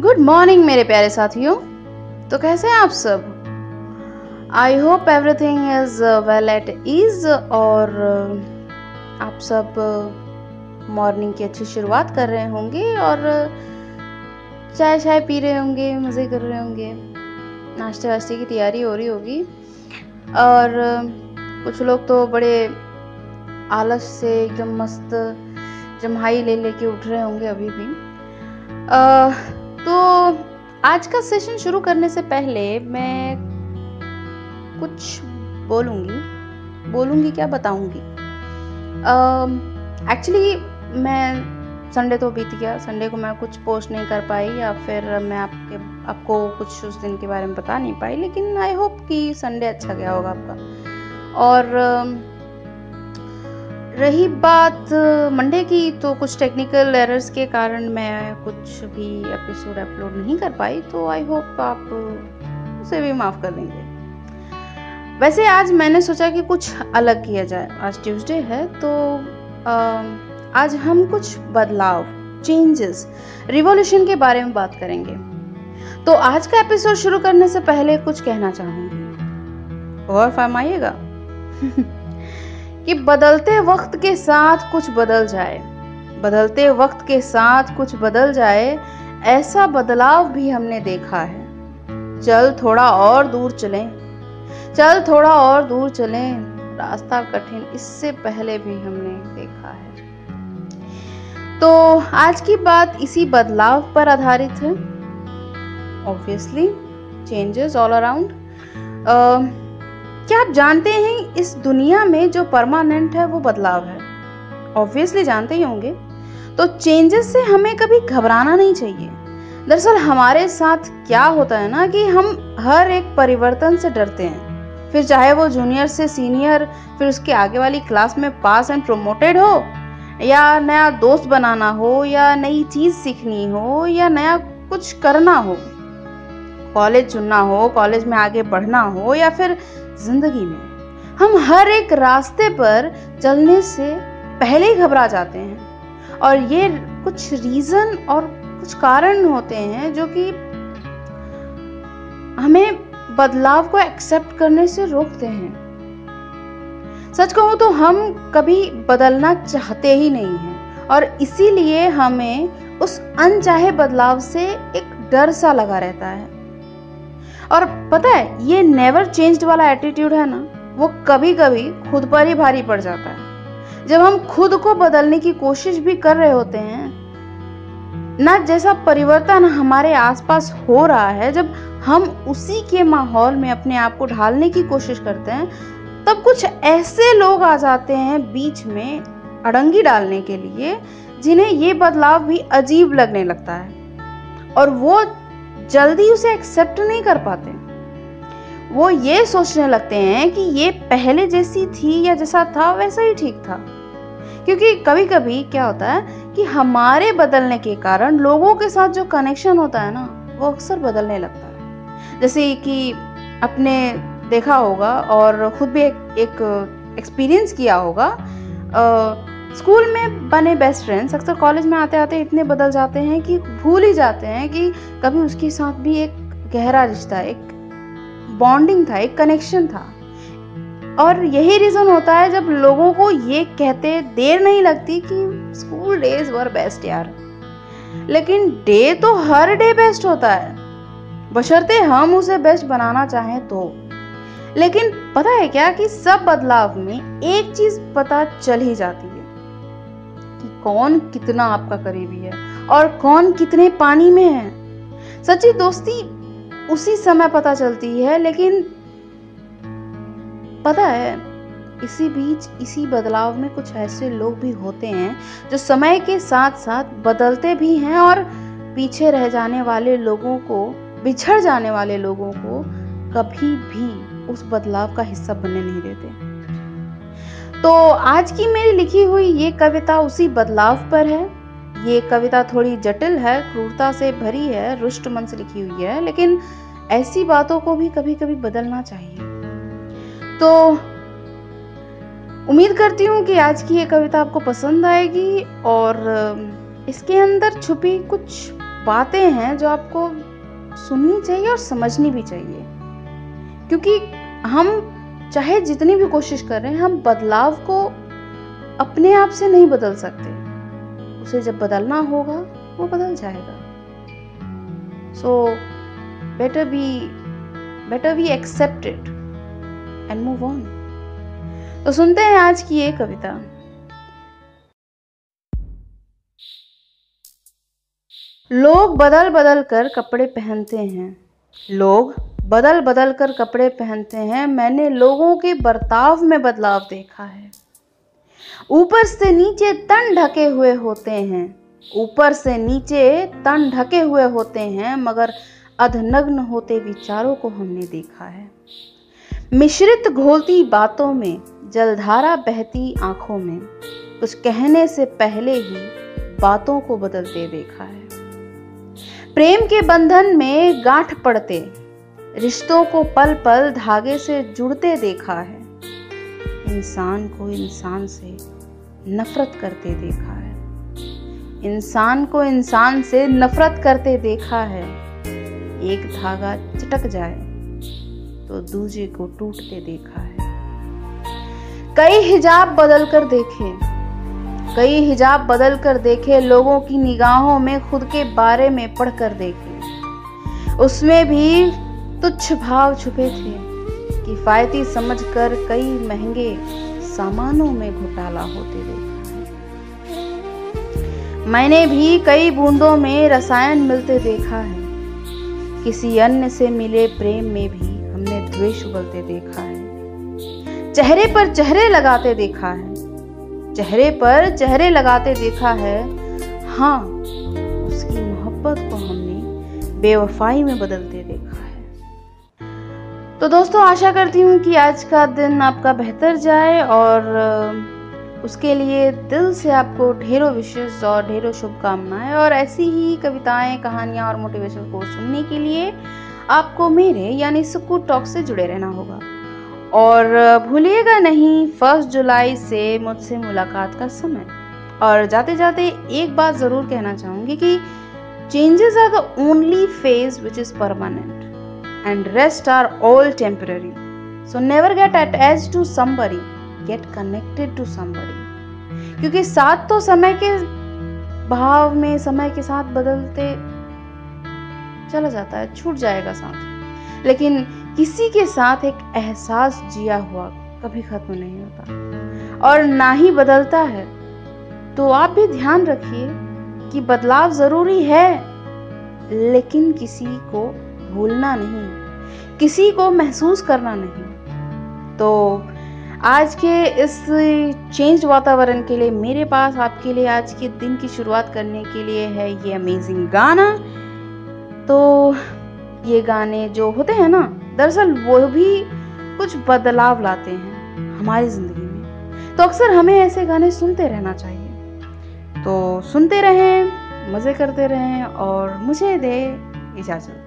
Good morning मेरे प्यारे साथियों। तो कैसे हैं आप सब? I hope everything is well at ease और uh, आप सब मॉर्निंग uh, की अच्छी शुरुआत कर रहे होंगे और uh, चाय चाय पी रहे होंगे मज़े कर रहे होंगे। नाश्ते वाश्ते की तैयारी हो रही होगी। और कुछ लोग तो बड़े आलस से एकदम मस्त जम्हाई ले लेके उठ रहे होंगे अभी भी। आ, तो आज का सेशन शुरू करने से पहले मैं कुछ बोलूँगी। बोलूँगी क्या बताऊँगी। एक्चुअली uh, मैं संडे तो बीत गया। संडे को मैं कुछ पोस्ट नहीं कर पाई या फिर मैं आपके आपको कुछ उस दिन के बारे में बता नहीं पाई। लेकिन आई होप कि संडे अच्छा गया होगा आपका। और रही बात मंडे की तो कुछ टेक्निकल एरर्स के कारण मैं कुछ भी एपिसोड अपलोड नहीं कर पाई तो आई होप आप उसे भी माफ़ कर देंगे। वैसे आज मैंने सोचा कि कुछ अलग किया जाए। आज ट्यूसडे है तो आज हम कुछ बदलाव चेंजेस रिवॉल्यूशन के बारे में बात करेंगे। तो आज का एपिसोड शुरू करने से पहले कुछ कहना चाहूँगी। और फरमाइएगा कि बदलते वक्त के साथ कुछ बदल जाए। बदलते वक्त के साथ कुछ बदल जाए, ऐसा बदलाव भी हमने देखा है। चल थोड़ा और दूर चलें। चल थोड़ा और दूर चलें, रास्ता कठिन इससे पहले भी हमने देखा है। तो आज की बात इसी बदलाव पर आधारित है। ऑब्वियसली चेंजेस ऑल अराउंड क्या आप जानते हैं इस दुनिया में जो परमानेंट है, वो बदलाव है? ऑब्वियसली जानते ही होंगे। तो चेंजेस से हमें कभी घबराना नहीं चाहिए। दरअसल हमारे साथ क्या होता है ना कि हम हर एक परिवर्तन से डरते हैं। फिर चाहे वो जूनियर से सीनियर फिर उसके आगे वाली क्लास में पास एंड प्रोमोटेड हो, या नया दोस्त बनाना हो, या नई चीज़ सीखनी हो, या नया कुछ करना हो। कॉलेज चुनना हो, कॉलेज में आगे बढ़ना हो, या फिर ज़िंदगी में। हम हर एक रास्ते पर चलने से पहले ही घबरा जाते हैं। और ये कुछ रीजन और कुछ कारण होते हैं जो कि हमें बदलाव को एक्सेप्ट करने से रोकते हैं। सच कहूँ तो हम कभी बदलना चाहते ही नहीं हैं और इसीलिए हमें उस अनचाहे बदलाव से एक डर सा लगा रहता है। और पता है, ये नेवर चेंज्ड वाला एटीट्यूड है ना, वो कभी कभी खुद पर ही भारी पड़ जाता है। जब हम खुद को बदलने की कोशिश भी कर रहे होते हैं, ना जैसा परिवर्तन हमारे आसपास हो रहा है, जब हम उसी के माहौल में अपने आप को ढालने की कोशिश करते हैं, तब कुछ ऐसे लोग आ जाते हैं बीच में अड़ंगी डालने के लिए, जिन्हें ये बदलाव भी अजीब लगने लगता है। और वो जल्दी उसे एक्सेप्ट नहीं कर पाते। वो ये सोचने लगते हैं कि ये पहले जैसी थी या जैसा था, वैसा ही ठीक था। क्योंकि कभी कभी क्या होता है कि हमारे बदलने के कारण लोगों के साथ जो कनेक्शन होता है ना, वो अक्सर बदलने लगता है। जैसे कि अपने देखा होगा और खुद भी एक एक्सपीरियंस किया होगा स्कूल में बने बेस्ट फ्रेंड्स अक्सर कॉलेज में आते आते इतने बदल जाते हैं कि भूल ही जाते हैं कि कभी उसके साथ भी एक गहरा रिश्ता, एक बॉन्डिंग था, एक कनेक्शन था। और यही रीज़न होता है जब लोगों को ये कहते देर नहीं लगती कि स्कूल डेज़ वर बेस्ट यार। लेकिन डे तो हर डे बेस्ट होता है। बशर्ते हम उसे बेस्ट बनाना चाहें तो। लेकिन पता है क्या कि सब बदलाव में एक चीज़ पता चल ही जाती है। कौन कितना आपका करीबी है और कौन कितने पानी में है। सच्ची दोस्ती उसी समय पता चलती है, लेकिन पता है, इसी बीच इसी बदलाव में कुछ ऐसे लोग भी होते हैं जो समय के साथ साथ बदलते भी हैं और पीछे रह जाने वाले लोगों को, बिछड़ जाने वाले लोगों को कभी भी उस बदलाव का हिस्सा बनने नहीं देते। तो आज की मेरी लिखी हुई ये कविता उसी बदलाव पर है। ये कविता थोड़ी जटिल है, क्रूरता से भरी है, रुष्ट मन से लिखी हुई है, लेकिन ऐसी बातों को भी कभी कभी बदलना चाहिए। तो उम्मीद करती हूँ कि आज की ये कविता आपको पसंद आएगी और इसके अंदर छुपी कुछ बातें हैं जो आपको सुननी चाहिए और समझनी भी चाहिए। क्योंकि हम चाहे जितनी भी कोशिश कर रहे हैं, हम बदलाव को अपने आप से नहीं बदल सकते। उसे जब बदलना होगा, वो बदल जाएगा। So better be better be accept it and move on तो सुनते हैं आज की ये कविता। लोग बदल बदल कर कपड़े पहनते हैं। लोग बदल बदल कर कपड़े पहनते हैं। मैंने लोगों के बर्ताव में बदलाव देखा है। ऊपर से नीचे तन ढके हुए होते हैं। ऊपर से नीचे तन ढके हुए होते हैं, मगर अधनग्न होते विचारों को हमने देखा है। मिश्रित घोलती बातों में, जलधारा बहती आँखों में, कुछ कहने से पहले ही बातों को बदलते देखा है। प्रेम के बंधन में गांठ पड़ते रिश्तों को पल पल धागे से जुड़ते देखा है। इंसान को इंसान से नफरत करते देखा है। इंसान को इंसान से नफरत करते देखा है। एक धागा चटक जाए तो दूजे को टूटते देखा है। कई हिजाब बदल कर देखे, कई हिजाब बदल कर देखे, लोगों की निगाहों में खुद के बारे में पढ़कर देखे। उसमें भी तुच्छ भाव छुपे थे। किफायती समझकर कई महँगे सामानों में घोटाला होते देखा। मैंने भी कई बूंदों में रसायन मिलते देखा है। किसी अन्य से मिले प्रेम में भी हमने द्वेष उबलते देखा है। चेहरे पर चेहरे लगाते देखा है। चेहरे पर चेहरे लगाते देखा है। हाँ उसकी मोहब्बत को हमने बेवफाई में बदलते देखा। तो दोस्तों, आशा करती हूँ कि आज का दिन आपका बेहतर जाए और उसके लिए दिल से आपको ढेरों विशेष और ढेरों शुभकामनाएँ और ऐसी ही कविताएँ, कहानियाँ और मोटिवेशन को सुनने के लिए आपको मेरे, यानी सुकू टॉक से जुड़े रहना होगा। और, भूलिएगा नहीं फ़र्स्ट जुलाई से मुझसे मुलाकात का समय। और जाते जाते एक बात ज़रूर कहना चाहूँगी कि changes are the only phase which is permanent and rest are all temporary so never get attach to somebody get connected to somebody क्योंकि साथ तो समय के भाव में, समय के साथ बदलते चला जाता है, छूट जाएगा साथ। लेकिन किसी के साथ एक एहसास जिया हुआ कभी खत्म नहीं होता। और ना ही बदलता है तो आप भी ध्यान रखिए कि बदलाव ज़रूरी है, लेकिन किसी को भूलना नहीं, किसी को महसूस करना नहीं। तो आज के इस चेंज वातावरण के लिए, मेरे पास, आपके लिए आज के दिन की शुरुआत करने के लिए है ये अमेजिंग गाना। तो ये गाने जो होते हैं ना, दरअसल वो भी कुछ बदलाव लाते हैं हमारी ज़िंदगी में। तो अक्सर हमें ऐसे गाने सुनते रहना चाहिए। तो सुनते रहें, मज़े करते रहें और मुझे दे इजाज़त।